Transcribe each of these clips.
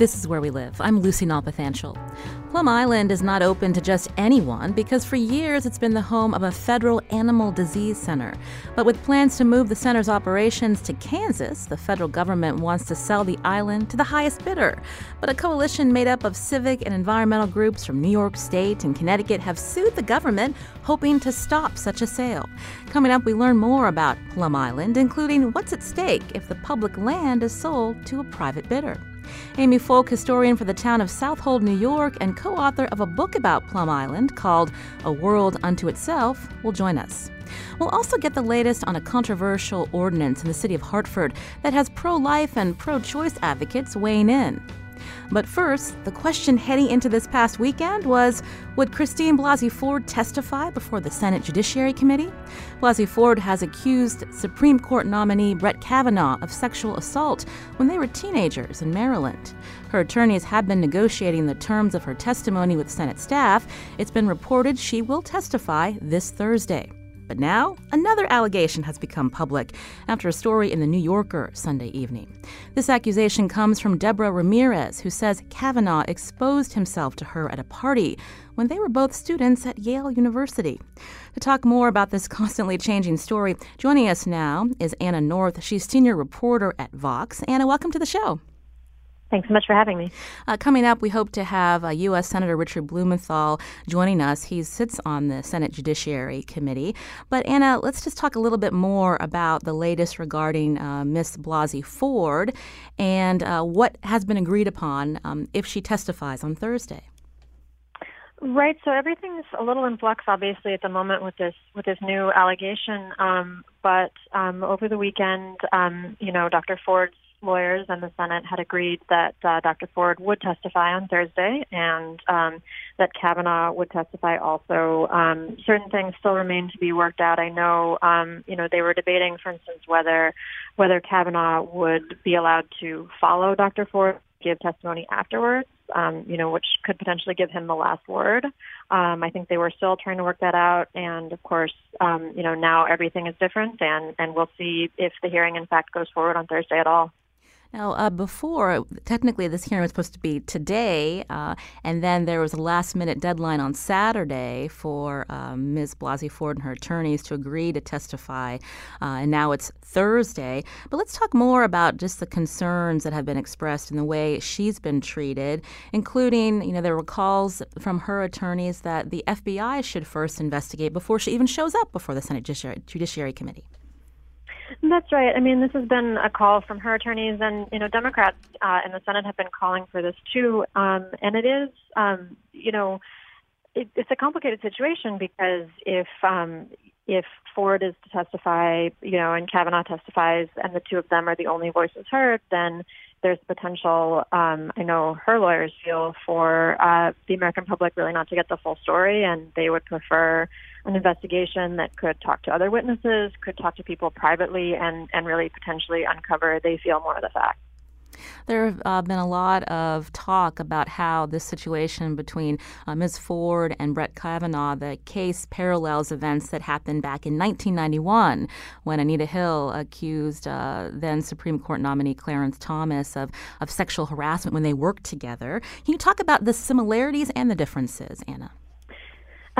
This is where we live. I'm Lucy Nalpathanchel. Plum Island is not open to just anyone because for years it's been the home of a federal animal disease center. But with plans to move the center's operations to Kansas, the federal government wants to sell the island to the highest bidder. But a coalition made up of civic and environmental groups from New York State and Connecticut have sued the government, hoping to stop such a sale. Coming up, we learn more about Plum Island, including what's at stake if the public land is sold to a private bidder. Amy Folk, historian for the town of Southold, New York, and co author of a book about Plum Island called A World Unto Itself, will join us. We'll also get the latest on a controversial ordinance in the city of Hartford that has pro life and pro choice advocates weighing in. But first, the question heading into this past weekend was Would Christine Blasey Ford testify before the Senate Judiciary Committee? Blasey Ford has accused Supreme Court nominee Brett Kavanaugh of sexual assault when they were teenagers in Maryland. Her attorneys have been negotiating the terms of her testimony with Senate staff. It's been reported she will testify this Thursday. But now, another allegation has become public after a story in the New Yorker Sunday evening. This accusation comes from Deborah Ramirez, who says Kavanaugh exposed himself to her at a party when they were both students at Yale University. To talk more about this constantly changing story, joining us now is Anna North. She's senior reporter at Vox. Anna, welcome to the show. Thanks so much for having me. Uh, coming up, we hope to have uh, U.S. Senator Richard Blumenthal joining us. He sits on the Senate Judiciary Committee. But Anna, let's just talk a little bit more about the latest regarding uh, Miss Blasey Ford and uh, what has been agreed upon um, if she testifies on Thursday. Right. So everything's a little in flux, obviously, at the moment with this with this new allegation. Um, but um, over the weekend, um, you know, Dr. Ford's lawyers and the Senate had agreed that uh, Dr. Ford would testify on Thursday and um, that Kavanaugh would testify also. Um, certain things still remain to be worked out. I know, um, you know, they were debating, for instance, whether whether Kavanaugh would be allowed to follow Dr. Ford, give testimony afterwards. Um, you know, which could potentially give him the last word. Um, I think they were still trying to work that out, and of course, um, you know, now everything is different, and and we'll see if the hearing in fact goes forward on Thursday at all. Now, uh, before, technically, this hearing was supposed to be today, uh, and then there was a last minute deadline on Saturday for um, Ms. Blasey Ford and her attorneys to agree to testify, uh, and now it's Thursday. But let's talk more about just the concerns that have been expressed in the way she's been treated, including, you know, there were calls from her attorneys that the FBI should first investigate before she even shows up before the Senate Judiciary, Judiciary Committee. That's right. I mean, this has been a call from her attorneys, and you know, Democrats uh, in the Senate have been calling for this too. Um, and it is, um, you know, it, it's a complicated situation because if um, if Ford is to testify, you know, and Kavanaugh testifies, and the two of them are the only voices heard, then there's potential. Um, I know her lawyers feel for uh, the American public really not to get the full story, and they would prefer an investigation that could talk to other witnesses, could talk to people privately, and and really potentially uncover. They feel more of the facts. There have uh, been a lot of talk about how this situation between uh, Ms. Ford and Brett Kavanaugh, the case parallels events that happened back in 1991 when Anita Hill accused uh, then Supreme Court nominee Clarence Thomas of, of sexual harassment when they worked together. Can you talk about the similarities and the differences, Anna?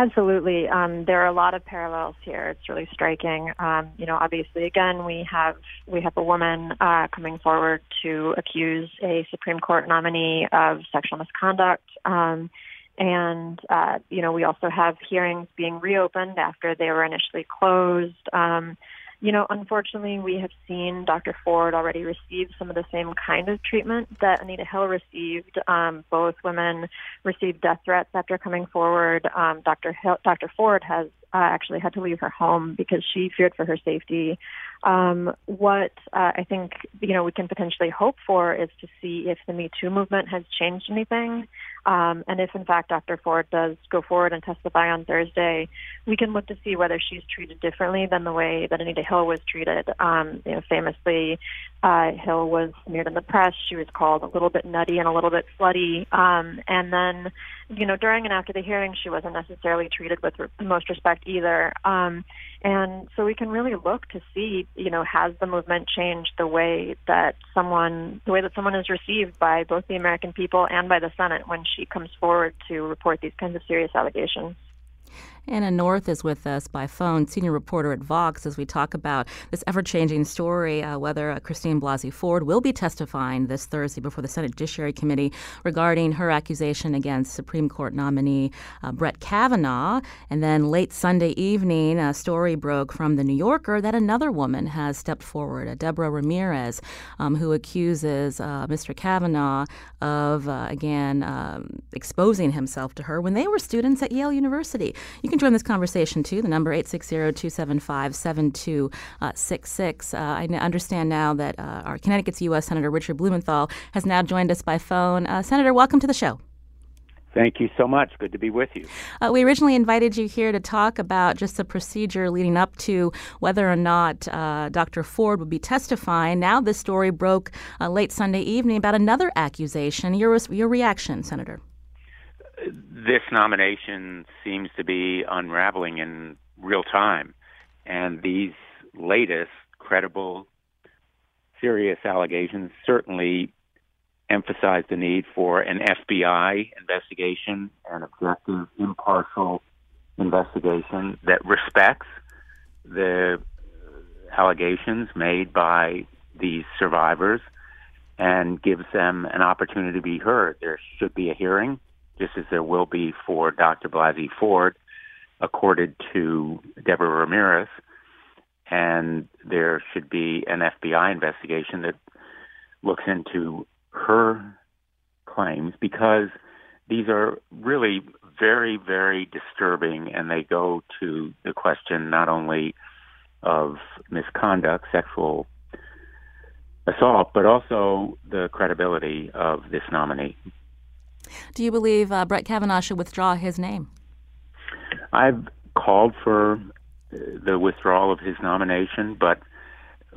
Absolutely. Um, there are a lot of parallels here. It's really striking. Um, you know, obviously, again, we have we have a woman uh, coming forward to accuse a Supreme Court nominee of sexual misconduct. Um, and uh, you know, we also have hearings being reopened after they were initially closed. Um, you know, unfortunately, we have seen Dr. Ford already receive some of the same kind of treatment that Anita Hill received. Um, both women received death threats after coming forward. Um, Dr. Hill, Dr. Ford has uh, actually had to leave her home because she feared for her safety. Um, what uh, I think you know we can potentially hope for is to see if the Me Too movement has changed anything. Um, and if in fact Dr. Ford does go forward and testify on Thursday, we can look to see whether she's treated differently than the way that Anita Hill was treated. Um, you know, famously, uh, Hill was smeared in the press. She was called a little bit nutty and a little bit slutty. Um, and then, you know, during and after the hearing, she wasn't necessarily treated with the most respect either. Um, and so we can really look to see, you know, has the movement changed the way that someone, the way that someone is received by both the American people and by the Senate when she comes forward to report these kinds of serious allegations. Anna North is with us by phone, senior reporter at Vox, as we talk about this ever changing story uh, whether uh, Christine Blasey Ford will be testifying this Thursday before the Senate Judiciary Committee regarding her accusation against Supreme Court nominee uh, Brett Kavanaugh. And then late Sunday evening, a story broke from The New Yorker that another woman has stepped forward, uh, Deborah Ramirez, um, who accuses uh, Mr. Kavanaugh of, uh, again, um, exposing himself to her when they were students at Yale University. You can join this conversation too. The number 860-275-7266. Uh, I understand now that uh, our Connecticut's U.S. Senator Richard Blumenthal has now joined us by phone. Uh, Senator, welcome to the show. Thank you so much. Good to be with you. Uh, we originally invited you here to talk about just the procedure leading up to whether or not uh, Dr. Ford would be testifying. Now, this story broke uh, late Sunday evening about another accusation. Your, your reaction, Senator? This nomination seems to be unraveling in real time. And these latest credible, serious allegations certainly emphasize the need for an FBI investigation, an objective, impartial investigation that respects the allegations made by these survivors and gives them an opportunity to be heard. There should be a hearing just as there will be for Dr. Blasey Ford, accorded to Deborah Ramirez. And there should be an FBI investigation that looks into her claims because these are really very, very disturbing and they go to the question not only of misconduct, sexual assault, but also the credibility of this nominee. Do you believe uh, Brett Kavanaugh should withdraw his name? I've called for uh, the withdrawal of his nomination, but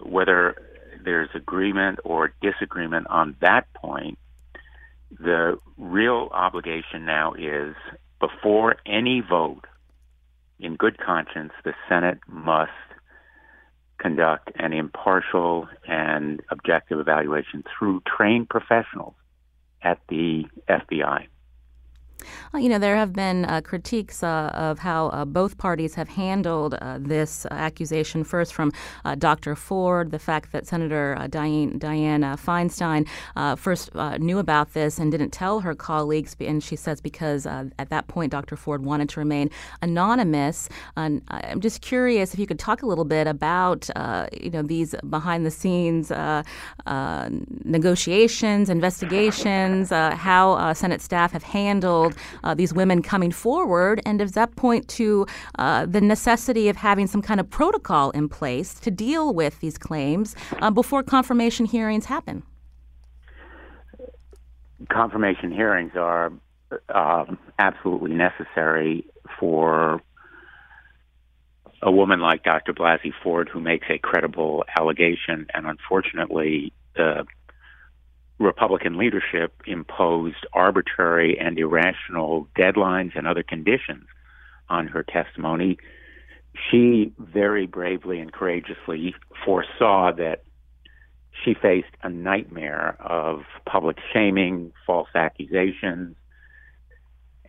whether there's agreement or disagreement on that point, the real obligation now is before any vote, in good conscience, the Senate must conduct an impartial and objective evaluation through trained professionals at the FBI. You know, there have been uh, critiques uh, of how uh, both parties have handled uh, this accusation. First, from uh, Dr. Ford, the fact that Senator uh, Diane, Dianne Feinstein first knew about this and didn't tell her colleagues, and she says because at that point Dr. Ford wanted to remain anonymous. I'm just curious if you could talk a little bit about, you know, these behind-the-scenes negotiations, investigations, how Senate staff have handled uh, these women coming forward? And does that point to uh, the necessity of having some kind of protocol in place to deal with these claims uh, before confirmation hearings happen? Confirmation hearings are um, absolutely necessary for a woman like Dr. Blasey Ford who makes a credible allegation, and unfortunately, the Republican leadership imposed arbitrary and irrational deadlines and other conditions on her testimony. She very bravely and courageously foresaw that she faced a nightmare of public shaming, false accusations,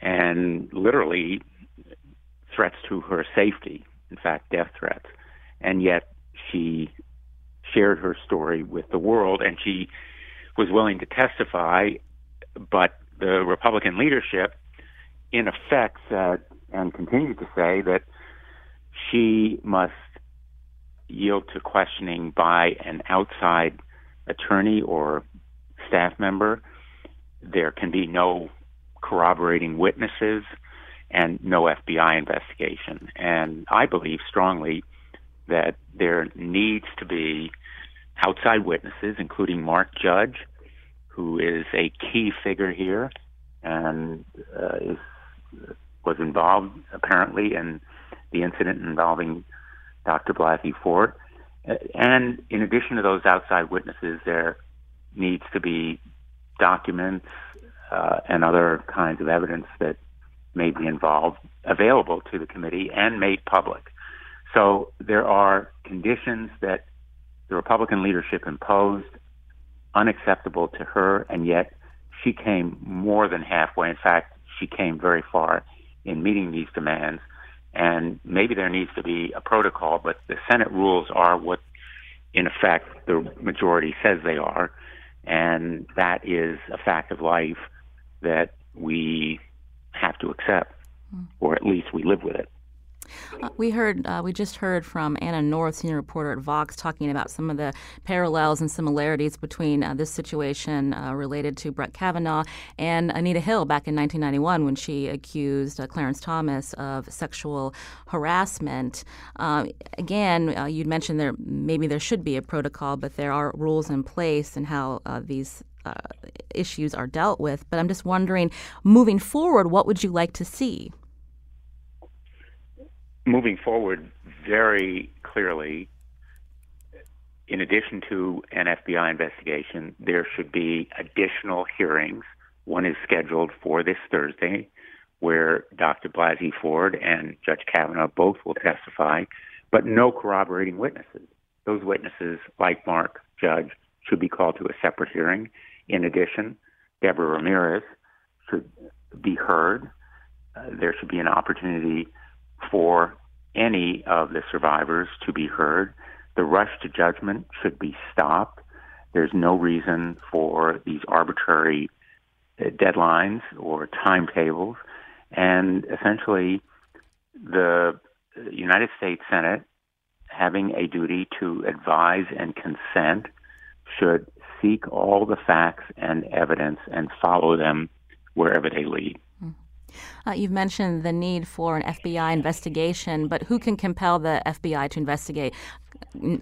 and literally threats to her safety, in fact, death threats. And yet she shared her story with the world and she was willing to testify, but the Republican leadership, in effect, said and continued to say that she must yield to questioning by an outside attorney or staff member. There can be no corroborating witnesses and no FBI investigation. And I believe strongly that there needs to be outside witnesses, including Mark Judge, who is a key figure here, and uh, is was involved apparently in the incident involving Dr. Blasey Ford. And in addition to those outside witnesses, there needs to be documents uh, and other kinds of evidence that may be involved available to the committee and made public. So there are conditions that the Republican leadership imposed unacceptable to her, and yet she came more than halfway. In fact, she came very far in meeting these demands. And maybe there needs to be a protocol, but the Senate rules are what, in effect, the majority says they are. And that is a fact of life that we have to accept, or at least we live with it. Uh, we heard, uh, we just heard from Anna North, senior reporter at Vox, talking about some of the parallels and similarities between uh, this situation uh, related to Brett Kavanaugh and Anita Hill back in 1991 when she accused uh, Clarence Thomas of sexual harassment. Uh, again, you'd mentioned there maybe there should be a protocol, but there are rules in place and how these uh, issues are dealt with. But I'm just wondering, moving forward, what would you like to see? Moving forward very clearly, in addition to an FBI investigation, there should be additional hearings. One is scheduled for this Thursday, where Dr. Blasey Ford and Judge Kavanaugh both will testify, but no corroborating witnesses. Those witnesses, like Mark Judge, should be called to a separate hearing. In addition, Deborah Ramirez should be heard. Uh, there should be an opportunity for any of the survivors to be heard. The rush to judgment should be stopped. There's no reason for these arbitrary uh, deadlines or timetables. And essentially, the United States Senate, having a duty to advise and consent, should seek all the facts and evidence and follow them wherever they lead. Uh, you've mentioned the need for an FBI investigation, but who can compel the FBI to investigate?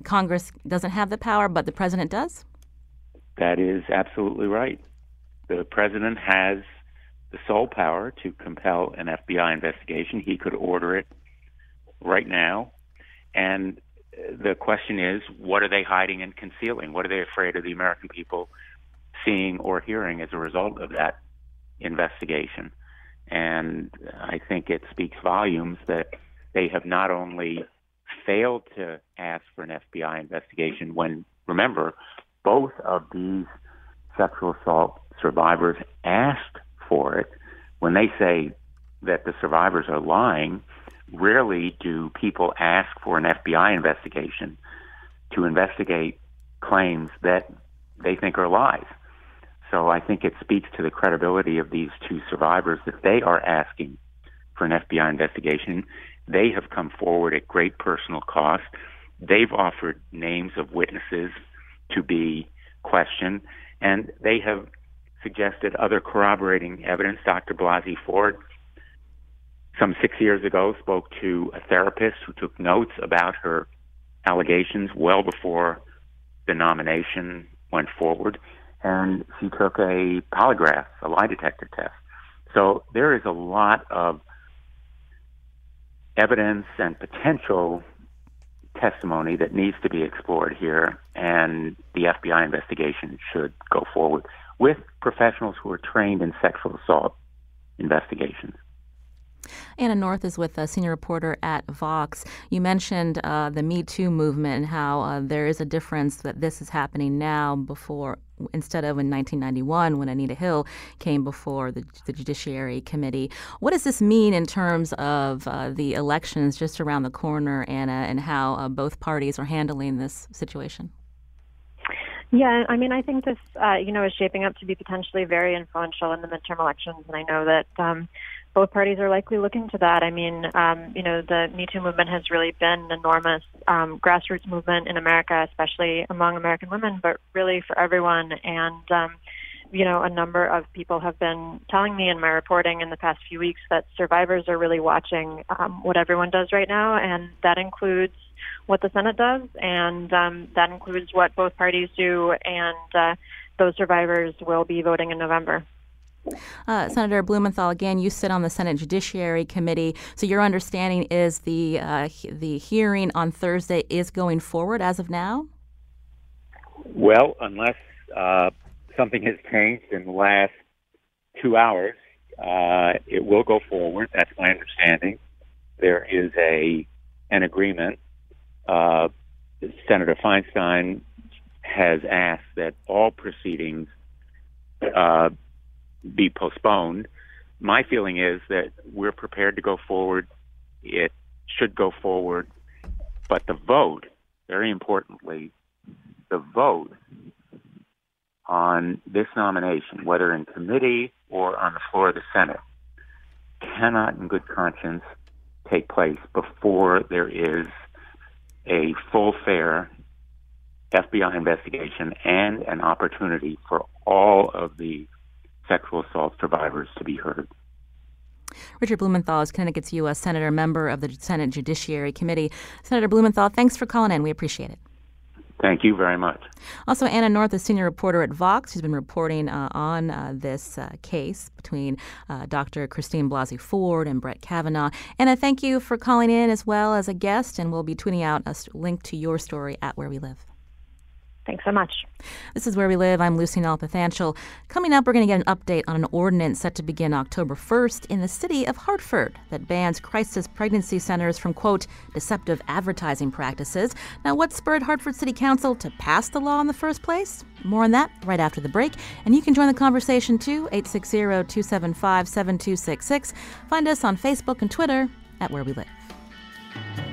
Congress doesn't have the power, but the president does? That is absolutely right. The president has the sole power to compel an FBI investigation. He could order it right now. And the question is what are they hiding and concealing? What are they afraid of the American people seeing or hearing as a result of that investigation? And I think it speaks volumes that they have not only failed to ask for an FBI investigation when, remember, both of these sexual assault survivors asked for it. When they say that the survivors are lying, rarely do people ask for an FBI investigation to investigate claims that they think are lies. So I think it speaks to the credibility of these two survivors that they are asking for an FBI investigation. They have come forward at great personal cost. They've offered names of witnesses to be questioned, and they have suggested other corroborating evidence. Dr. Blasey Ford, some six years ago, spoke to a therapist who took notes about her allegations well before the nomination went forward and she took a polygraph, a lie detector test. So there is a lot of evidence and potential testimony that needs to be explored here, and the FBI investigation should go forward with professionals who are trained in sexual assault investigations. Anna North is with a senior reporter at Vox. You mentioned uh, the Me Too movement and how uh, there is a difference that this is happening now before instead of in 1991 when Anita Hill came before the, the Judiciary Committee. What does this mean in terms of uh, the elections just around the corner, Anna, and how uh, both parties are handling this situation? Yeah, I mean, I think this, uh, you know, is shaping up to be potentially very influential in the midterm elections, and I know that um, both parties are likely looking to that. I mean, um, you know, the Me Too movement has really been an enormous um, grassroots movement in America, especially among American women, but really for everyone. And, um, you know, a number of people have been telling me in my reporting in the past few weeks that survivors are really watching um, what everyone does right now, and that includes what the Senate does, and um, that includes what both parties do, and uh, those survivors will be voting in November. Uh, Senator Blumenthal, again, you sit on the Senate Judiciary Committee, so your understanding is the uh, the hearing on Thursday is going forward as of now. Well, unless uh, something has changed in the last two hours, uh, it will go forward. That's my understanding. There is a an agreement. Uh, Senator Feinstein has asked that all proceedings uh, be postponed. My feeling is that we're prepared to go forward. It should go forward, but the vote, very importantly, the vote on this nomination, whether in committee or on the floor of the Senate, cannot, in good conscience, take place before there is a full, fair FBI investigation and an opportunity for all of the sexual assault survivors to be heard. Richard Blumenthal is Connecticut's U.S. Senator, member of the Senate Judiciary Committee. Senator Blumenthal, thanks for calling in. We appreciate it. Thank you very much. Also, Anna North, a senior reporter at Vox, who's been reporting uh, on uh, this uh, case between uh, Dr. Christine Blasey Ford and Brett Kavanaugh. Anna, thank you for calling in as well as a guest, and we'll be tweeting out a link to your story at Where We Live. Thanks so much. This is Where We Live. I'm Lucy Nalpathanchel. Coming up, we're going to get an update on an ordinance set to begin October 1st in the city of Hartford that bans crisis pregnancy centers from, quote, deceptive advertising practices. Now, what spurred Hartford City Council to pass the law in the first place? More on that right after the break. And you can join the conversation too, 860 275 7266. Find us on Facebook and Twitter at Where We Live.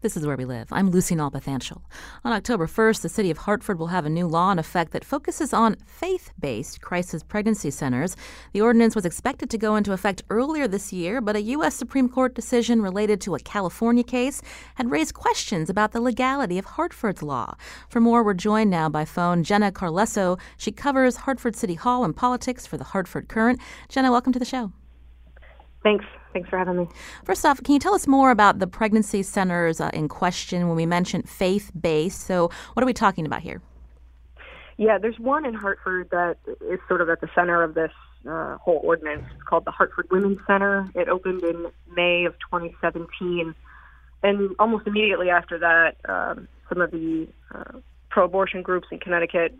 This is where we live. I'm Lucy Nalpathanchel. On October 1st, the city of Hartford will have a new law in effect that focuses on faith-based crisis pregnancy centers. The ordinance was expected to go into effect earlier this year, but a U.S. Supreme Court decision related to a California case had raised questions about the legality of Hartford's law. For more, we're joined now by phone Jenna Carlesso. She covers Hartford City Hall and politics for the Hartford Courant. Jenna, welcome to the show. Thanks. Thanks for having me. First off, can you tell us more about the pregnancy centers uh, in question when we mentioned faith based? So, what are we talking about here? Yeah, there's one in Hartford that is sort of at the center of this uh, whole ordinance. It's called the Hartford Women's Center. It opened in May of 2017. And almost immediately after that, um, some of the uh, pro abortion groups in Connecticut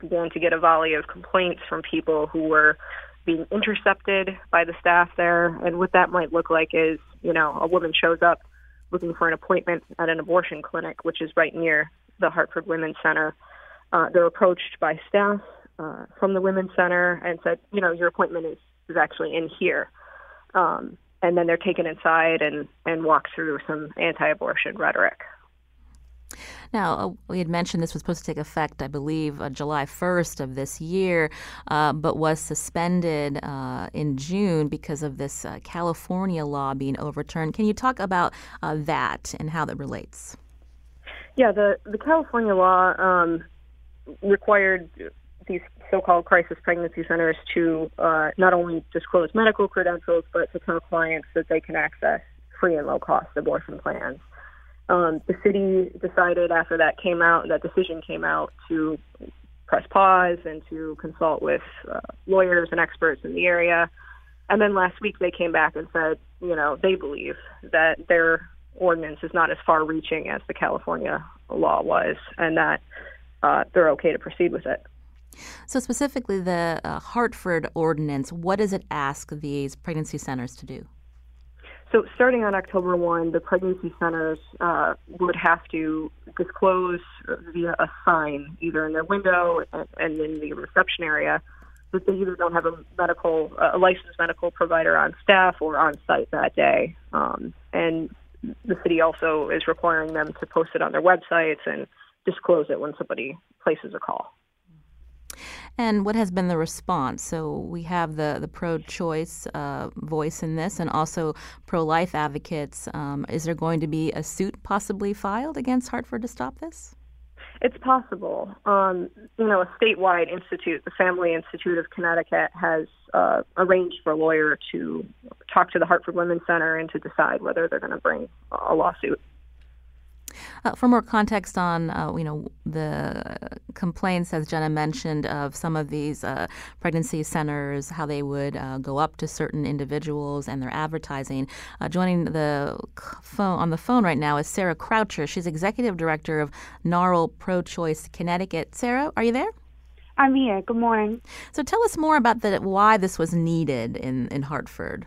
began to get a volley of complaints from people who were being intercepted by the staff there. And what that might look like is, you know, a woman shows up looking for an appointment at an abortion clinic, which is right near the Hartford Women's Center. Uh, they're approached by staff uh, from the Women's Center and said, you know, your appointment is, is actually in here. Um, and then they're taken inside and, and walked through some anti abortion rhetoric. Now, uh, we had mentioned this was supposed to take effect, I believe, uh, July 1st of this year, uh, but was suspended uh, in June because of this uh, California law being overturned. Can you talk about uh, that and how that relates? Yeah, the, the California law um, required these so-called crisis pregnancy centers to not only disclose medical credentials, but to tell clients that they can access free and low-cost abortion plans. Um, the city decided after that came out, that decision came out, to press pause and to consult with uh, lawyers and experts in the area. And then last week they came back and said, you know, they believe that their ordinance is not as far reaching as the California law was and that uh, they're okay to proceed with it. So, specifically, the uh, Hartford ordinance, what does it ask these pregnancy centers to do? So, starting on October 1, the pregnancy centers uh, would have to disclose via a sign, either in their window and in the reception area, that they either don't have a medical, a licensed medical provider on staff or on site that day. Um, and the city also is requiring them to post it on their websites and disclose it when somebody places a call. And what has been the response? So we have the, the pro choice uh, voice in this and also pro life advocates. Um, is there going to be a suit possibly filed against Hartford to stop this? It's possible. Um, you know, a statewide institute, the Family Institute of Connecticut, has uh, arranged for a lawyer to talk to the Hartford Women's Center and to decide whether they're going to bring a lawsuit. Uh, for more context on, uh, you know, the complaints, as Jenna mentioned, of some of these uh, pregnancy centers, how they would uh, go up to certain individuals and their advertising. Uh, joining the phone on the phone right now is Sarah Croucher. She's executive director of NARAL Pro Choice Connecticut. Sarah, are you there? I'm here. Good morning. So tell us more about the why this was needed in, in Hartford.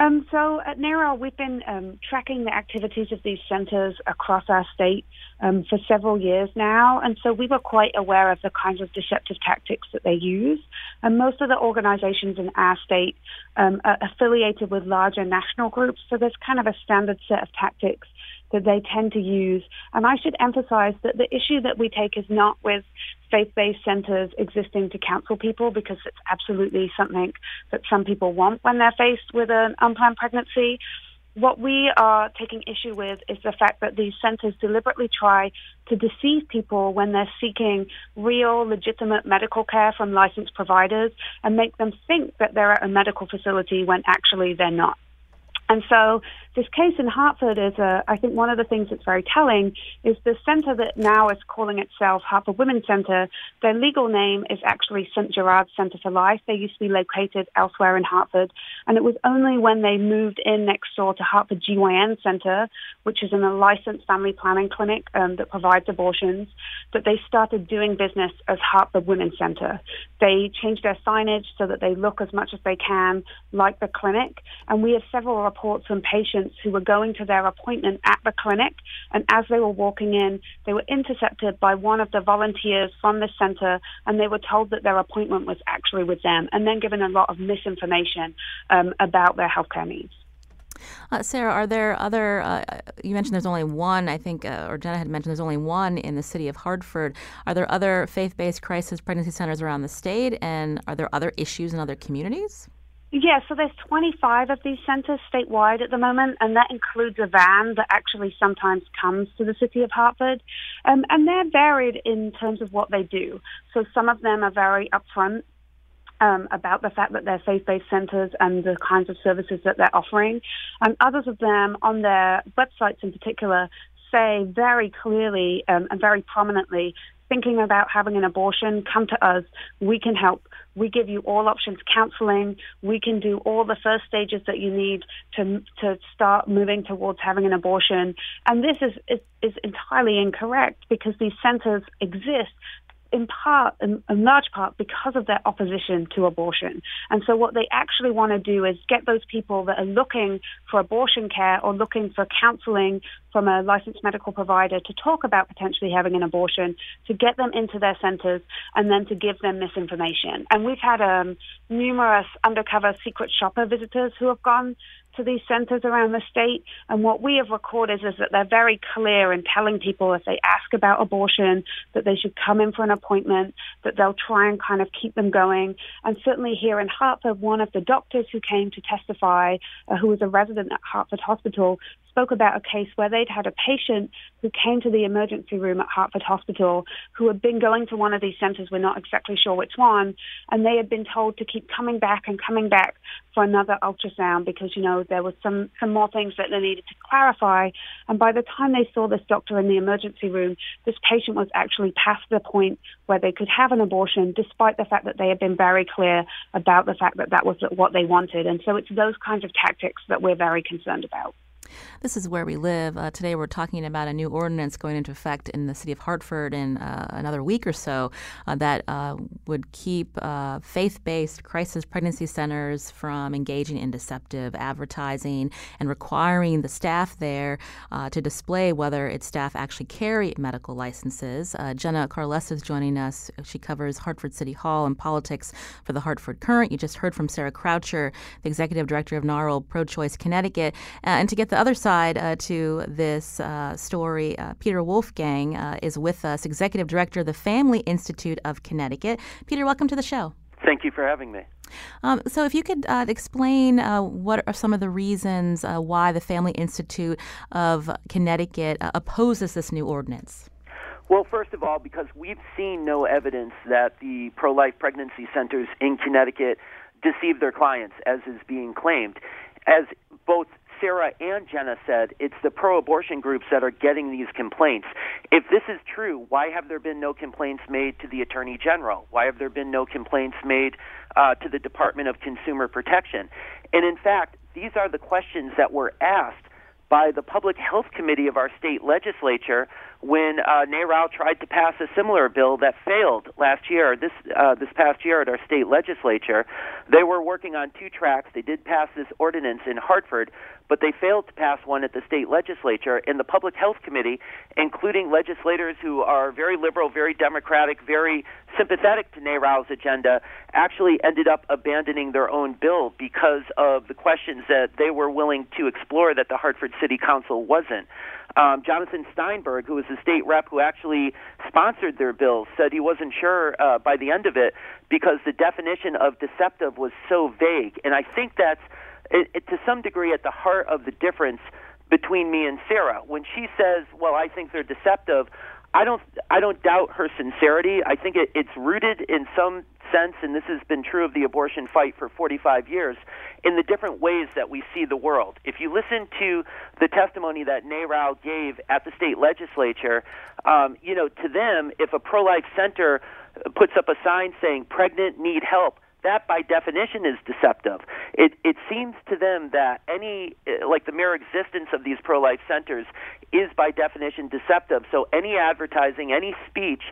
Um, so at NARAL, we've been um, tracking the activities of these centres across our state um, for several years now, and so we were quite aware of the kinds of deceptive tactics that they use. And most of the organisations in our state um, are affiliated with larger national groups, so there's kind of a standard set of tactics that they tend to use. And I should emphasize that the issue that we take is not with faith based centers existing to counsel people because it's absolutely something that some people want when they're faced with an unplanned pregnancy. What we are taking issue with is the fact that these centers deliberately try to deceive people when they're seeking real, legitimate medical care from licensed providers and make them think that they're at a medical facility when actually they're not. And so this case in Hartford is, a, I think, one of the things that's very telling is the center that now is calling itself Hartford Women's Center. Their legal name is actually St. Gerard's Center for Life. They used to be located elsewhere in Hartford, and it was only when they moved in next door to Hartford GYN Center, which is in a licensed family planning clinic um, that provides abortions, that they started doing business as Hartford Women's Center. They changed their signage so that they look as much as they can like the clinic, and we have several reports from patients patients who were going to their appointment at the clinic, and as they were walking in, they were intercepted by one of the volunteers from the center, and they were told that their appointment was actually with them, and then given a lot of misinformation um, about their healthcare needs. Uh, Sarah, are there other? Uh, you mentioned there's only one, I think, uh, or Jenna had mentioned there's only one in the city of Hartford. Are there other faith-based crisis pregnancy centers around the state, and are there other issues in other communities? Yeah, so there's 25 of these centres statewide at the moment, and that includes a van that actually sometimes comes to the city of Hartford. Um, and they're varied in terms of what they do. So some of them are very upfront um, about the fact that they're faith-based centres and the kinds of services that they're offering. And others of them on their websites in particular say very clearly um, and very prominently thinking about having an abortion, come to us. We can help. We give you all options counseling. We can do all the first stages that you need to to start moving towards having an abortion. And this is is, is entirely incorrect because these centers exist in part, in, in, large part, because of their opposition to abortion. And so what they actually want to do is get those people that are looking for abortion care or looking for counseling from a licensed medical provider to talk about potentially having an abortion, to get them into their centers and then to give them misinformation. And we've had um, numerous undercover secret shopper visitors who have gone to these centres around the state. And what we have recorded is that they're very clear in telling people if they ask about abortion that they should come in for an appointment, that they'll try and kind of keep them going. And certainly here in Hartford, one of the doctors who came to testify, uh, who was a resident at Hartford Hospital, spoke about a case where they'd had a patient who came to the emergency room at Hartford Hospital who had been going to one of these centres, we're not exactly sure which one, and they had been told to keep coming back and coming back for another ultrasound because, you know, there was some, some more things that they needed to clarify. And by the time they saw this doctor in the emergency room, this patient was actually past the point where they could have an abortion, despite the fact that they had been very clear about the fact that that was what they wanted. And so it's those kinds of tactics that we're very concerned about. This is where we live. Uh, today, we're talking about a new ordinance going into effect in the city of Hartford in uh, another week or so uh, that uh, would keep uh, faith based crisis pregnancy centers from engaging in deceptive advertising and requiring the staff there uh, to display whether its staff actually carry medical licenses. Jenna Carlesso is joining us. She covers Hartford City Hall and politics for the Hartford Courant. You just heard from Sarah Croucher, the executive director of NARAL Pro Choice Connecticut. and to get the other side uh, to this uh, story, uh, Peter Wolfgang uh, is with us, Executive Director of the Family Institute of Connecticut. Peter, welcome to the show. Thank you for having me. Um, so, if you could uh, explain uh, what are some of the reasons uh, why the Family Institute of Connecticut uh, opposes this new ordinance. Well, first of all, because we've seen no evidence that the pro life pregnancy centers in Connecticut deceive their clients, as is being claimed. As both Sarah and Jenna said, it's the pro abortion groups that are getting these complaints. If this is true, why have there been no complaints made to the Attorney General? Why have there been no complaints made uh, to the Department of Consumer Protection? And in fact, these are the questions that were asked by the Public Health Committee of our state legislature when uh, NARAL tried to pass a similar bill that failed last year, this uh, this past year at our state legislature. They were working on two tracks. They did pass this ordinance in Hartford, but they failed to pass one at the state legislature. And the Public Health Committee, including legislators who are very liberal, very democratic, very sympathetic to NARAL's agenda, actually ended up abandoning their own bill because of the questions that they were willing to explore that the Hartford City Council wasn't. Um, Jonathan Steinberg, who was the state rep who actually sponsored their bill, said he wasn't sure uh, by the end of it because the definition of deceptive was so vague. And I think that's it, it, to some degree at the heart of the difference between me and Sarah. When she says, "Well, I think they're deceptive," I don't I don't doubt her sincerity. I think it, it's rooted in some sense, and this has been true of the abortion fight for 45 years, in the different ways that we see the world. If you listen to the testimony that NARAL gave at the state legislature, um, you know, to them, if a pro-life center puts up a sign saying "pregnant, need help," that by definition is deceptive. It it seems to them that any uh, like the mere existence of these pro life centers is by definition deceptive. So any advertising, any speech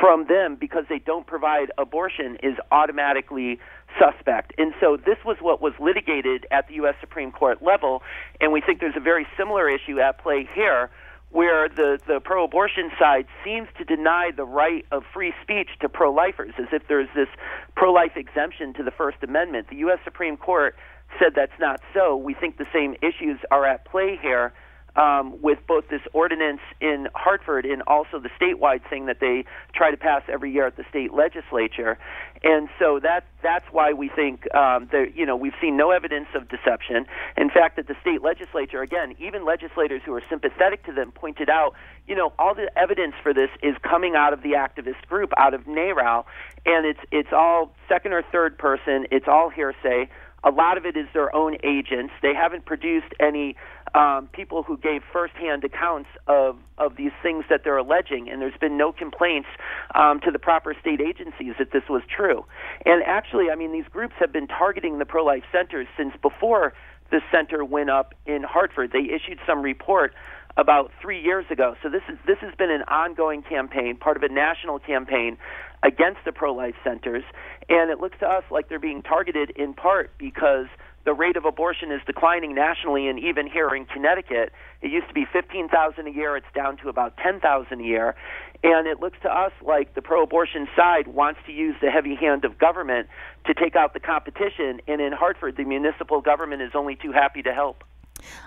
from them because they don't provide abortion is automatically suspect. And so this was what was litigated at the US Supreme Court level and we think there's a very similar issue at play here where the, the pro abortion side seems to deny the right of free speech to pro lifers, as if there's this pro life exemption to the First Amendment. The U.S. Supreme Court said that's not so. We think the same issues are at play here um, with both this ordinance in Hartford and also the statewide thing that they try to pass every year at the state legislature. And so that that's why we think um, that you know we've seen no evidence of deception. In fact, that the state legislature, again, even legislators who are sympathetic to them pointed out, you know, all the evidence for this is coming out of the activist group, out of NARAL, and it's it's all second or third person. It's all hearsay. A lot of it is their own agents. They haven't produced any um, people who gave firsthand accounts of, of these things that they're alleging, and there's been no complaints um, to the proper state agencies that this was true. And actually, I mean, these groups have been targeting the pro life centers since before the center went up in Hartford. They issued some report about three years ago. So this is this has been an ongoing campaign, part of a national campaign against the pro life centers, and it looks to us like they're being targeted in part because the rate of abortion is declining nationally and even here in Connecticut. It used to be 15,000 a year, it's down to about 10,000 a year. And it looks to us like the pro abortion side wants to use the heavy hand of government to take out the competition. And in Hartford, the municipal government is only too happy to help.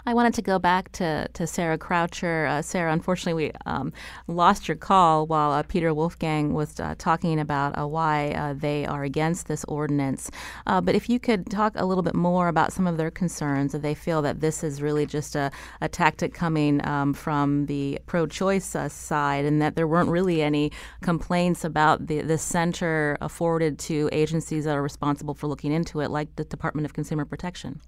I wanted to go back to, to Sarah Croucher. Uh, Sarah, unfortunately, we um, lost your call while uh, Peter Wolfgang was uh, talking about uh, why uh, they are against this ordinance. Uh, but if you could talk a little bit more about some of their concerns, that they feel that this is really just a, a tactic coming um, from the pro choice side and that there weren't really any complaints about the, the center afforded to agencies that are responsible for looking into it, like the Department of Consumer Protection.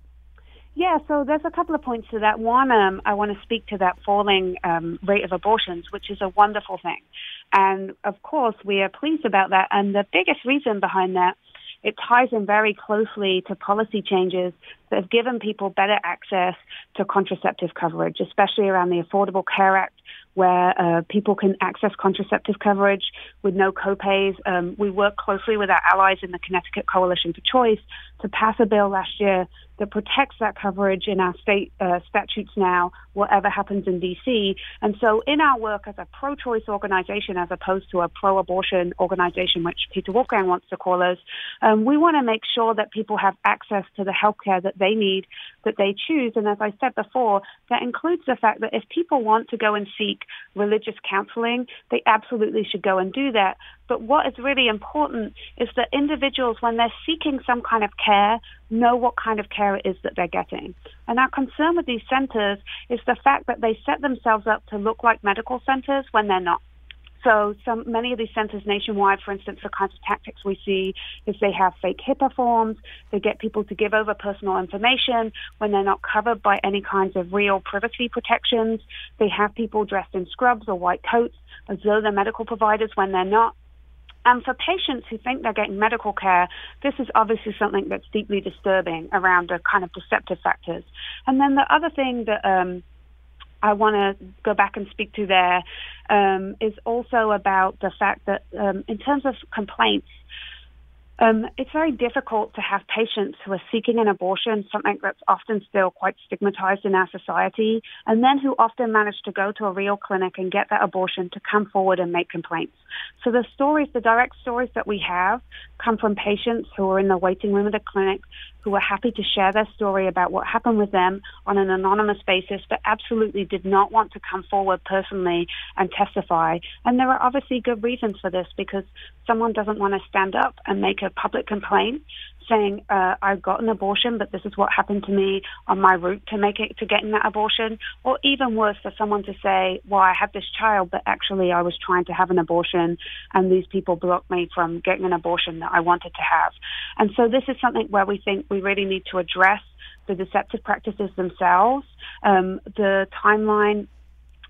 Yeah, so there's a couple of points to that. One, um, I want to speak to that falling um, rate of abortions, which is a wonderful thing. And of course, we are pleased about that. And the biggest reason behind that, it ties in very closely to policy changes that have given people better access to contraceptive coverage, especially around the Affordable Care Act, where uh, people can access contraceptive coverage with no copays. Um, we work closely with our allies in the Connecticut Coalition for Choice to pass a bill last year that protects that coverage in our state uh, statutes now, whatever happens in DC. And so, in our work as a pro choice organization, as opposed to a pro abortion organization, which Peter Wolfgang wants to call us, um, we want to make sure that people have access to the health care that they need, that they choose. And as I said before, that includes the fact that if people want to go and seek religious counseling, they absolutely should go and do that. But what is really important is that individuals, when they're seeking some kind of care, know what kind of care it is that they're getting. And our concern with these centers is the fact that they set themselves up to look like medical centers when they're not. So some many of these centers nationwide, for instance, the kinds of tactics we see is they have fake HIPAA forms. They get people to give over personal information when they're not covered by any kinds of real privacy protections. They have people dressed in scrubs or white coats as though they're medical providers when they're not. And for patients who think they're getting medical care, this is obviously something that's deeply disturbing around the kind of deceptive factors. And then the other thing that um, I want to go back and speak to there um, is also about the fact that um, in terms of complaints, um, it's very difficult to have patients who are seeking an abortion, something that's often still quite stigmatized in our society, and then who often manage to go to a real clinic and get that abortion to come forward and make complaints. So the stories, the direct stories that we have, come from patients who are in the waiting room of the clinic who were happy to share their story about what happened with them on an anonymous basis, but absolutely did not want to come forward personally and testify. And there are obviously good reasons for this because someone doesn't want to stand up and make a public complaint saying uh, I got an abortion, but this is what happened to me on my route to make it to getting that abortion, or even worse, for someone to say, "Well, I had this child, but actually I was trying to have an abortion, and these people blocked me from getting an abortion that I wanted to have." And so this is something where we think we really need to address the deceptive practices themselves. Um, the timeline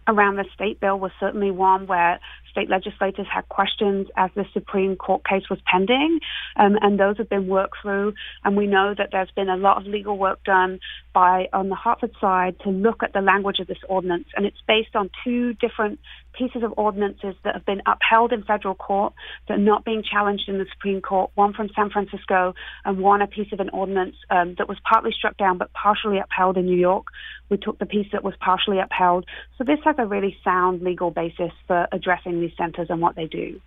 around the state bill was certainly one where state legislators had questions as the Supreme Court case was pending, um, and those have been worked through. And we know that there's been a lot of legal work done by on the Hartford side to look at the language of this ordinance, and it's based on two different pieces of ordinances that have been upheld in federal court that are not being challenged in the Supreme Court. One from San Francisco, and one a piece of an ordinance um, that was partly struck down but partially upheld in New York. We took the piece that was partially upheld. So this has a really sound legal basis for addressing these centers and what they do.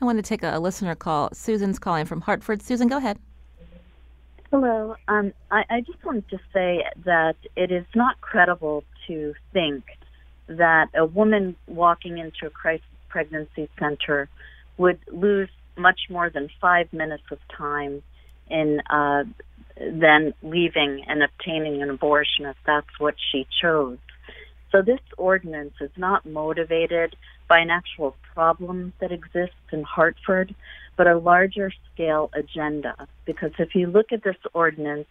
I want to take a, listener call. Susan's calling from Hartford. Susan, go ahead. Hello. Um, I, I just wanted to say that it is not credible to think that a woman walking into a crisis pregnancy center would lose much more than five minutes of time in uh, then leaving and obtaining an abortion if that's what she chose. So this ordinance is not motivated by an actual problem that exists in Hartford, but a larger scale agenda. Because if you look at this ordinance,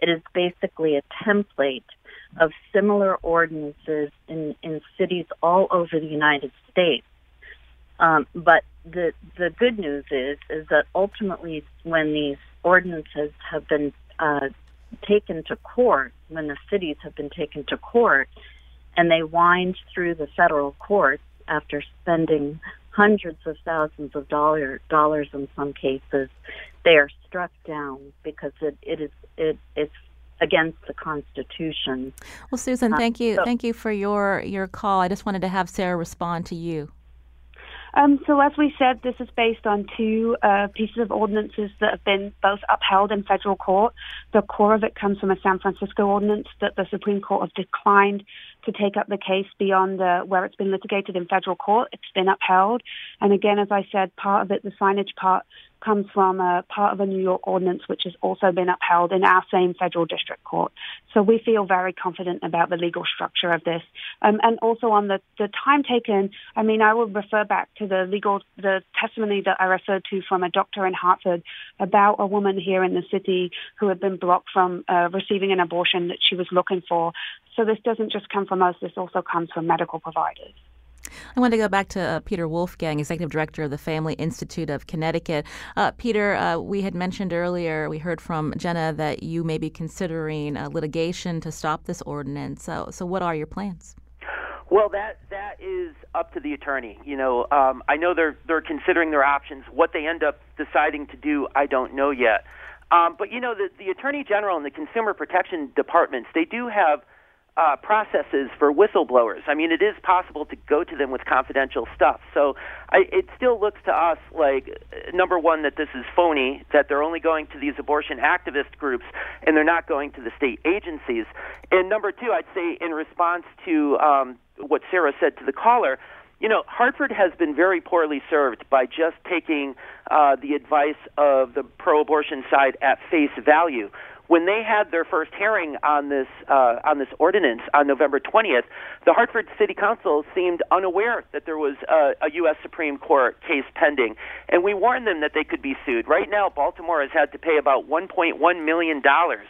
it is basically a template of similar ordinances in, in cities all over the United States. Um, but the the good news is is that ultimately, when these ordinances have been uh, taken to court, when the cities have been taken to court, and they wind through the federal courts after spending hundreds of thousands of dollar, dollars in some cases, they are struck down because it, it is it, it's against the Constitution. Well, Susan, uh, thank you, so, thank you for your your call. I just wanted to have Sarah respond to you. Um, so, as we said, this is based on two uh, pieces of ordinances that have been both upheld in federal court. The core of it comes from a San Francisco ordinance that the Supreme Court has declined to take up the case beyond uh, where it's been litigated in federal court. It's been upheld. And again, as I said, part of it, the signage part, comes from a part of a New York ordinance which has also been upheld in our same federal district court. So we feel very confident about the legal structure of this. Um, and also on the, the time taken, I mean, I would refer back to the legal, the testimony that I referred to from a doctor in Hartford about a woman here in the city who had been blocked from uh, receiving an abortion that she was looking for. So this doesn't just come from us, this also comes from medical providers. I want to go back to uh, Peter Wolfgang, Executive Director of the Family Institute of Connecticut. Uh, Peter, uh, we had mentioned earlier, we heard from Jenna that you may be considering litigation to stop this ordinance. So, so what are your plans? Well, that that is up to the attorney. You know, um, I know they're they're considering their options. What they end up deciding to do, I don't know yet. Um, but you know, the the attorney general and the consumer protection departments, they do have uh, processes for whistleblowers. I mean, it is possible to go to them with confidential stuff. So I, it still looks to us like, uh, number one, that this is phony, that they're only going to these abortion activist groups and they're not going to the state agencies. And number two, I'd say in response to um, what Sarah said to the caller, you know, Hartford has been very poorly served by just taking uh, the advice of the pro abortion side at face value when they had their first hearing on this uh, on this ordinance on November 20th, the Hartford City Council seemed unaware that there was a, a U.S. Supreme Court case pending, and we warned them that they could be sued. Right now, Baltimore has had to pay about 1.1 million dollars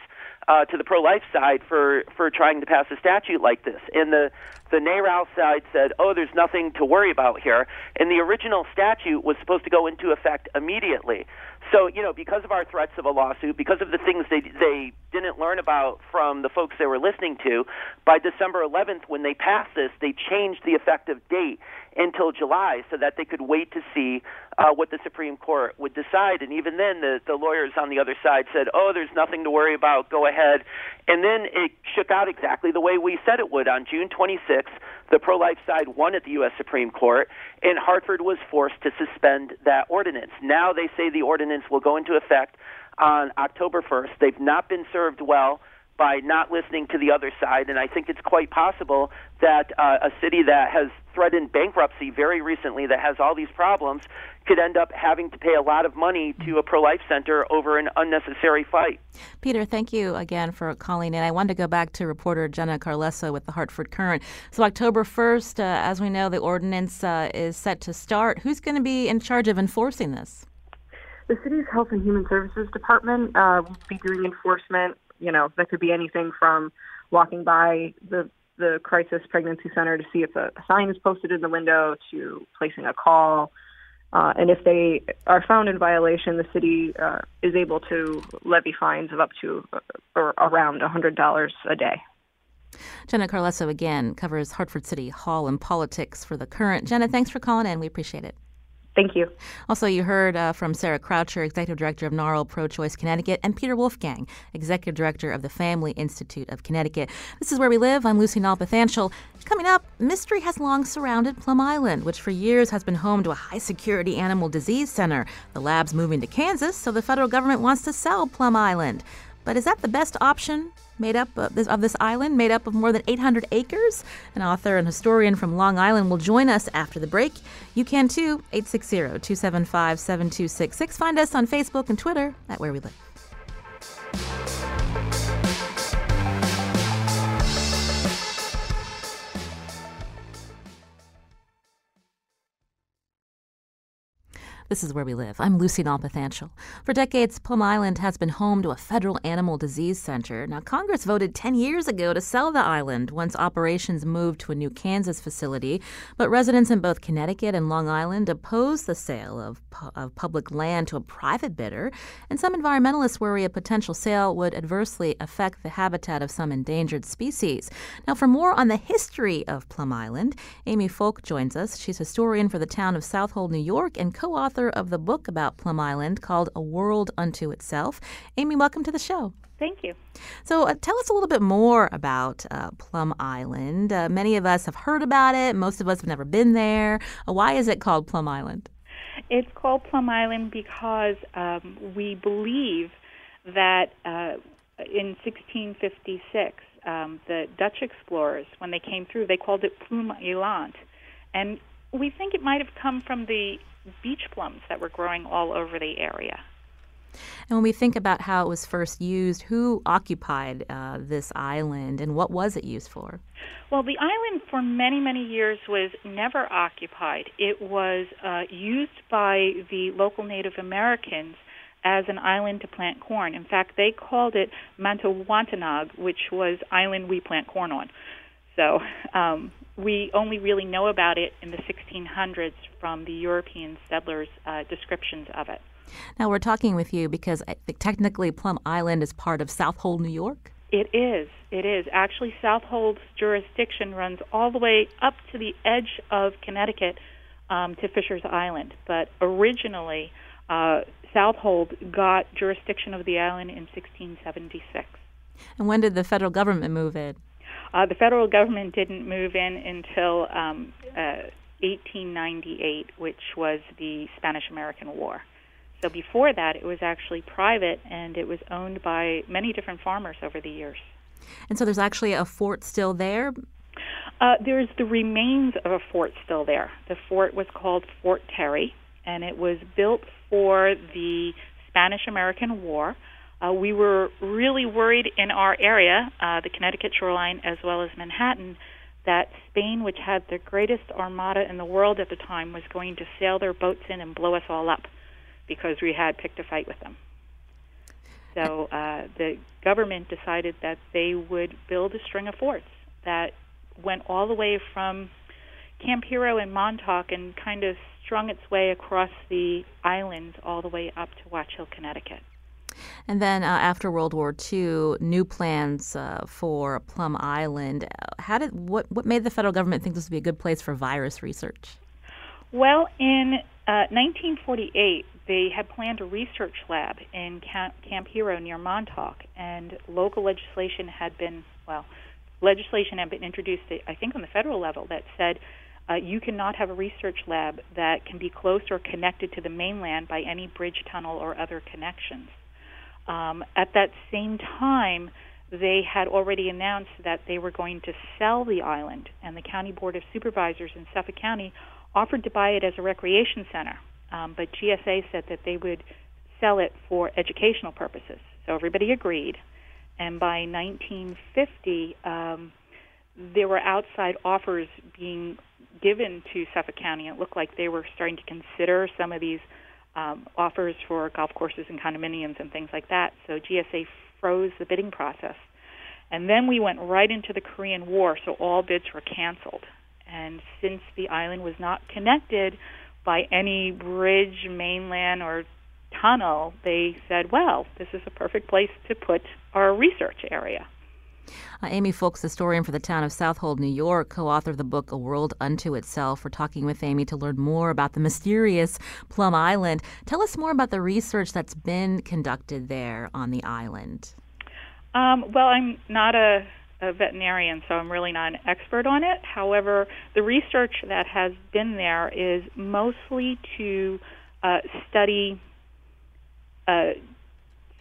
uh, to the pro-life side for for trying to pass a statute like this. And the the NARAL side said, "Oh, there's nothing to worry about here." And the original statute was supposed to go into effect immediately. So, you know, because of our threats of a lawsuit, because of the things they they didn't learn about from the folks they were listening to, by December 11th, when they passed this, they changed the effective date until July so that they could wait to see uh, what the Supreme Court would decide. And even then, the, the lawyers on the other side said, oh, there's nothing to worry about, go ahead. And then it shook out exactly the way we said it would. On June 26th, the pro life side won at the U.S. Supreme Court, and Hartford was forced to suspend that ordinance. Now they say the ordinance will go into effect on October 1st. They've not been served well by not listening to the other side. And I think it's quite possible that uh, a city that has threatened bankruptcy very recently, that has all these problems, could end up having to pay a lot of money to a pro life center over an unnecessary fight. Peter, thank you again for calling in. I wanted to go back to reporter Jenna Carlesso with the Hartford Courant. So, October 1st, uh, as we know, the ordinance uh, is set to start. Who's going to be in charge of enforcing this? The city's Health and Human Services Department uh, will be doing enforcement you know, that could be anything from walking by the the crisis pregnancy center to see if a sign is posted in the window to placing a call. Uh, and if they are found in violation, the city uh, is able to levy fines of up to uh, or around $100 a day. Jenna Carlesso again covers Hartford City Hall and politics for the Courant. Jenna, thanks for calling in. We appreciate it. Thank you. Also, you heard uh, from Sarah Croucher, Executive Director of NARAL Pro Choice Connecticut, and Peter Wolfgang, Executive Director of the Family Institute of Connecticut. This is Where We Live. I'm Lucy Nalpathanchil. Coming up, mystery has long surrounded Plum Island, which for years has been home to a high security animal disease center. The lab's moving to Kansas, so the federal government wants to sell Plum Island. But is that the best option made up of this, of this, island, made up of more than 800 acres? An author and historian from Long Island will join us after the break. You can too, 860 275 7266. Find us on Facebook and Twitter at Where We Live. This is where we live. I'm Lucy Nalpathanchil. For decades, Plum Island has been home to a federal animal disease center. Now, Congress voted 10 years ago to sell the island once operations moved to a new Kansas facility, but residents in both Connecticut and Long Island opposed the sale of, pu- of public land to a private bidder, and some environmentalists worry a potential sale would adversely affect the habitat of some endangered species. Now, for more on the history of Plum Island, Amy Folk joins us. She's historian for the town of Southold, New York, and co author author of the book about Plum Island called A World Unto Itself. Amy, welcome to the show. Thank you. So, uh, tell us a little bit more about uh, Plum Island. Uh, many of us have heard about it, most of us have never been there. Uh, why is it called Plum Island? It's called Plum Island because um, we believe that uh, in 1656, um, the Dutch explorers, when they came through, they called it Plum Island. And we think it might have come from the beach plums that were growing all over the area. And when we think about how it was first used, who occupied uh, this island and what was it used for? Well, the island for many, many years was never occupied. It was uh, used by the local Native Americans as an island to plant corn. In fact, they called it Mantawantanaug, which was island we plant corn on. So um, we only really know about it in the 1600s from the European settlers' uh, descriptions of it. Now, we're talking with you because technically Plum Island is part of Southold, New York? It is. It is. Actually, Southold's jurisdiction runs all the way up to the edge of Connecticut um, to Fisher's Island. But originally, uh, Southold got jurisdiction of the island in 1676. And when did the federal government move in? Uh, the federal government didn't move in until um, uh, 1898, which was the Spanish American War. So before that, it was actually private and it was owned by many different farmers over the years. And so there's actually a fort still there? Uh, there's the remains of a fort still there. The fort was called Fort Terry, and it was built for the Spanish American War. Uh, we were really worried in our area, uh, the Connecticut shoreline as well as Manhattan, that Spain, which had the greatest armada in the world at the time, was going to sail their boats in and blow us all up because we had picked a fight with them. So uh, the government decided that they would build a string of forts that went all the way from Camp Hero and Montauk and kind of strung its way across the islands all the way up to Watch Hill, Connecticut. And then uh, after World War II, new plans uh, for Plum Island. How did what what made the federal government think this would be a good place for virus research? Well, in uh, 1948, they had planned a research lab in Camp, Camp Hero near Montauk, and local legislation had been well, legislation had been introduced, I think, on the federal level that said uh, you cannot have a research lab that can be close or connected to the mainland by any bridge, tunnel, or other connections. Um, at that same time, they had already announced that they were going to sell the island, and the County Board of Supervisors in Suffolk County offered to buy it as a recreation center. Um, but GSA said that they would sell it for educational purposes. So everybody agreed. And by 1950, um, there were outside offers being given to Suffolk County. It looked like they were starting to consider some of these um, offers for golf courses and condominiums and things like that. So GSA froze the bidding process. And then we went right into the Korean War, so all bids were canceled. And since the island was not connected by any bridge, mainland, or tunnel, they said, well, this is a perfect place to put our research area. Uh, Amy Folks, historian for the town of Southold, New York, co author of the book A World Unto Itself. We're talking with Amy to learn more about the mysterious Plum Island. Tell us more about the research that's been conducted there on the island. Um, well, I'm not a, a veterinarian, so I'm really not an expert on it. However, the research that has been there is mostly to uh, study uh,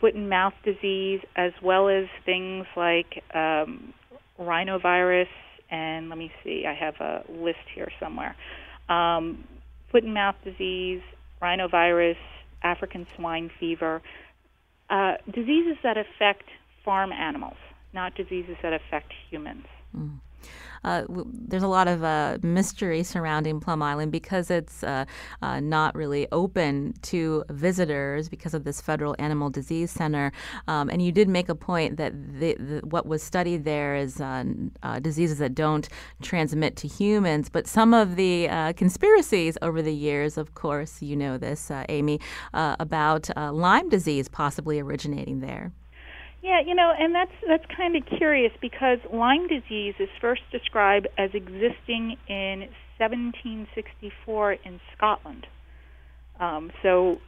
foot and mouth disease, as well as things like um, rhinovirus, and let me see, I have a list here somewhere. Um, foot and mouth disease, rhinovirus, African swine fever, uh, diseases that affect farm animals, not diseases that affect humans. Mm uh, there's a lot of uh, mystery surrounding Plum Island because it's uh, uh, not really open to visitors because of this federal animal disease center. Um, and you did make a point that the, the, what was studied there is uh, uh, diseases that don't transmit to humans. But some of the conspiracies over the years, of course, you know this, Amy, about Lyme disease possibly originating there. Yeah, you know, and that's that's kind of curious because Lyme disease is first described as existing in 1764 in Scotland. Um, so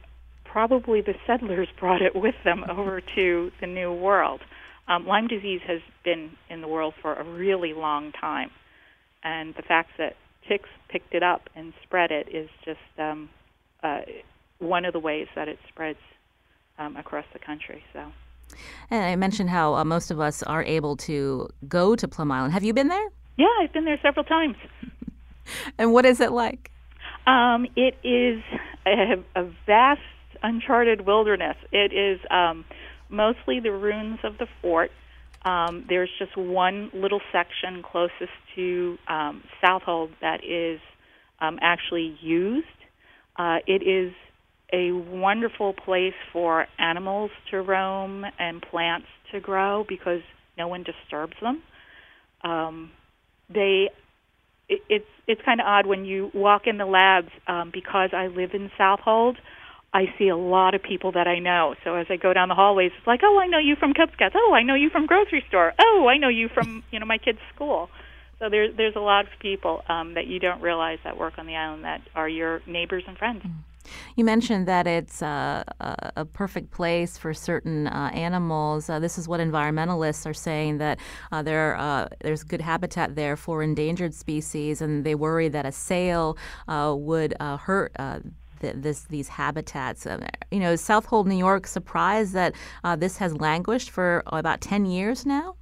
probably the settlers brought it with them over to the New World. Um, Lyme disease has been in the world for a really long time, and the fact that ticks picked it up and spread it is just um, uh, one of the ways that it spreads um, across the country. So. And I mentioned how uh, most of us are able to go to Plum Island. Have you been there? Yeah, I've been there several times. and what is it like? Um, it is a, a, vast, uncharted wilderness. It is um, mostly the ruins of the fort. Um, there's just one little section closest to um, Southold that is um, actually used. Uh, it is a wonderful place for animals to roam and plants to grow because no one disturbs them. Um, they it, it's it's kind of odd when you walk in the labs um, because I live in Southold. I see a lot of people that I know. So as I go down the hallways, it's like, oh, I know you from Cub Scouts. Oh, I know you from grocery store. Oh, I know you from you know my kid's school. So there's there's a lot of people um, that you don't realize that work on the island that are your neighbors and friends. Mm. You mentioned that it's uh, a perfect place for certain uh, animals. Uh, this is what environmentalists are saying that uh, there uh, there's good habitat there for endangered species, and they worry that a sale uh, would hurt. this, these habitats, you know, Southold, New York, surprised that this has languished for about ten years now.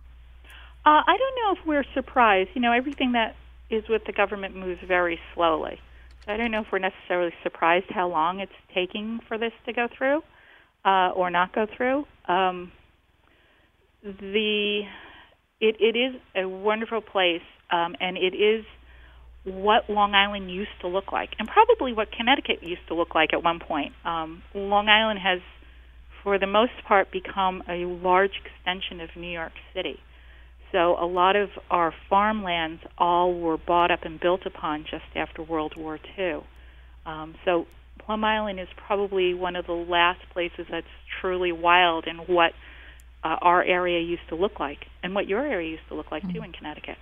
I don't know if we're surprised. You know, everything that is with the government moves very slowly. I don't know if we're necessarily surprised how long it's taking for this to go through. uh, or not go through. Um, the it, it is a wonderful place, um, and it is what Long Island used to look like, and probably what Connecticut used to look like at one point. Um, Long Island has, for the most part, become a large extension of New York City. So a lot of our farmlands all were bought up and built upon just after World War II. Um, so Plum Island is probably one of the last places that's truly wild and what uh, our area used to look like, and what your area used to look like mm-hmm. too in Connecticut.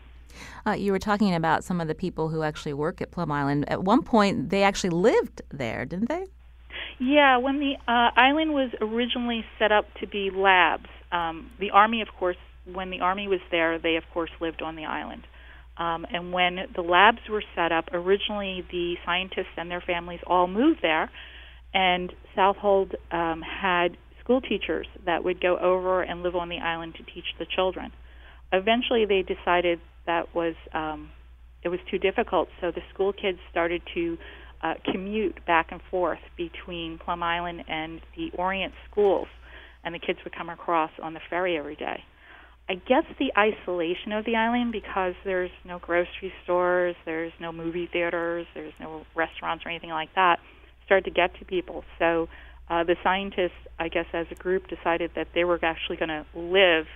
Uh, you were talking about some of the people who actually work at Plum Island. At one point, they actually lived there, didn't they? Yeah, when the uh, island was originally set up to be labs, um, the Army, of course, when the Army was there, they, of course, lived on the island. Um, and when the labs were set up, originally the scientists and their families all moved there, and Southold um, had school teachers that would go over and live on the island to teach the children. Eventually, they decided that was um, it was too difficult, so the school kids started to uh, commute back and forth between Plum Island and the Orient schools, and the kids would come across on the ferry every day. I guess the isolation of the island because there's no grocery stores, there's no movie theaters, there's no restaurants or anything like that, started to get to people. So uh, the scientists, I guess, as a group, decided that they were actually going to live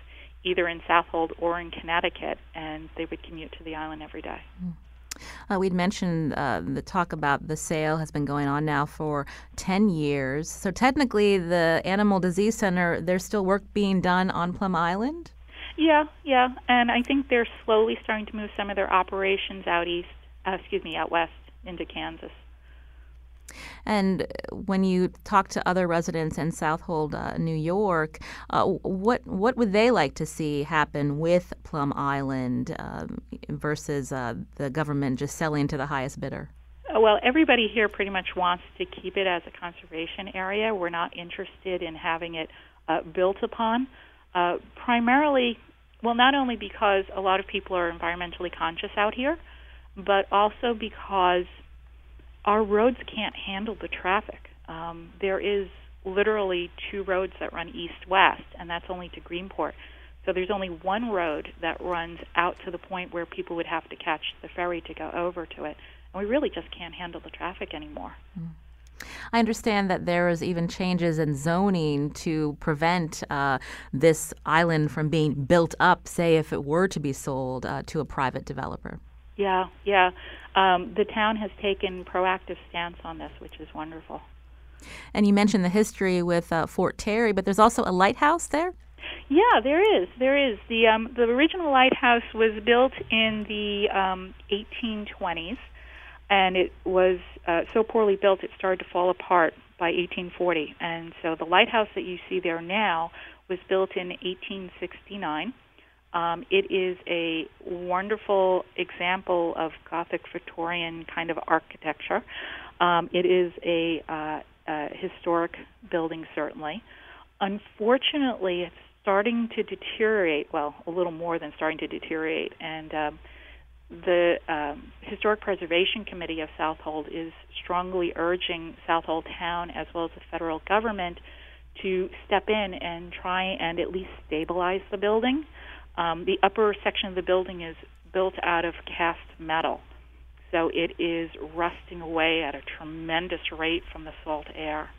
either in Southold or in Connecticut, and they would commute to the island every day. Mm. Uh, we'd mentioned uh, the talk about the sale has been going on now for 10 years. So, technically, the Animal Disease Center, there's still work being done on Plum Island? Yeah, yeah. And I think they're slowly starting to move some of their operations out east, uh, excuse me, out west into Kansas. And when you talk to other residents in Southold, uh, New York, uh, what what would they like to see happen with Plum Island um, versus uh, the government just selling to the highest bidder? Uh, well, everybody here pretty much wants to keep it as a conservation area. We're not interested in having it uh, built upon. Uh, primarily, well, not only because a lot of people are environmentally conscious out here, but also because our roads can't handle the traffic. Um, there is literally two roads that run east west, and that's only to Greenport. So there's only one road that runs out to the point where people would have to catch the ferry to go over to it. And we really just can't handle the traffic anymore. Mm. I understand that there is even changes in zoning to prevent uh, this island from being built up, say, if it were to be sold uh, to a private developer. Yeah, yeah. Um, the town has taken proactive stance on this, which is wonderful. And you mentioned the history with uh, Fort Terry, but there's also a lighthouse there. Yeah, there is. There is. The um, the original lighthouse was built in the um, 1820s, and it was uh, so poorly built it started to fall apart by 1840. And so the lighthouse that you see there now was built in 1869 um, it is a wonderful example of Gothic Victorian kind of architecture. Um, it is a, uh, a historic building, certainly. Unfortunately, it's starting to deteriorate. Well, a little more than starting to deteriorate, and um, the um, Historic Preservation Committee of Southold is strongly urging Southold Town as well as the federal government to step in and try and at least stabilize the building. Um, the upper section of the building is built out of cast metal, so it is rusting away at a tremendous rate from the salt air.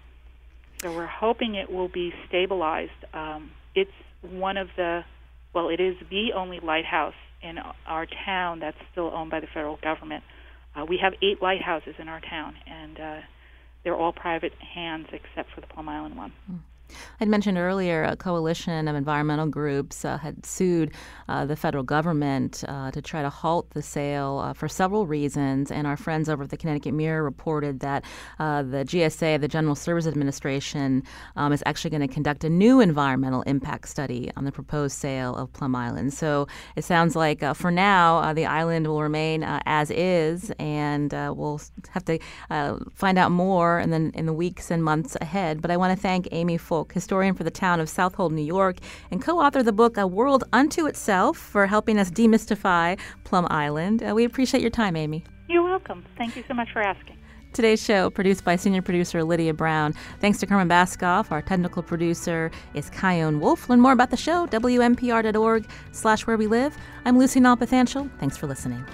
So we're hoping it will be stabilized. Um, it's one of the, well, it is the only lighthouse in our town that's still owned by the federal government. Uh, we have eight lighthouses in our town, and uh, they're all private hands except for the Plum Island one. Mm. I'd mentioned earlier a coalition of environmental groups uh, had sued uh, the federal government uh, to try to halt the sale uh, for several reasons. And our friends over at the Connecticut Mirror reported that uh, the GSA, the General Services Administration, um, is actually going to conduct a new environmental impact study on the proposed sale of Plum Island. So it sounds like uh, for now, the island will remain as is, and we'll have to find out more in the, in the weeks and months ahead. But I want to thank Amy Full Historian for the town of Southold, New York, and co author of the book A World Unto Itself for helping us demystify Plum Island. Uh, we appreciate your time, Amy. You're welcome. Thank you so much for asking. Today's show, produced by senior producer Lydia Brown. Thanks to Carmen Baskauf. Our technical producer is Kyone Wolf. Learn more about the show, wnpr.org slash where we live. I'm Lucy Nalpathanchil. Thanks for listening.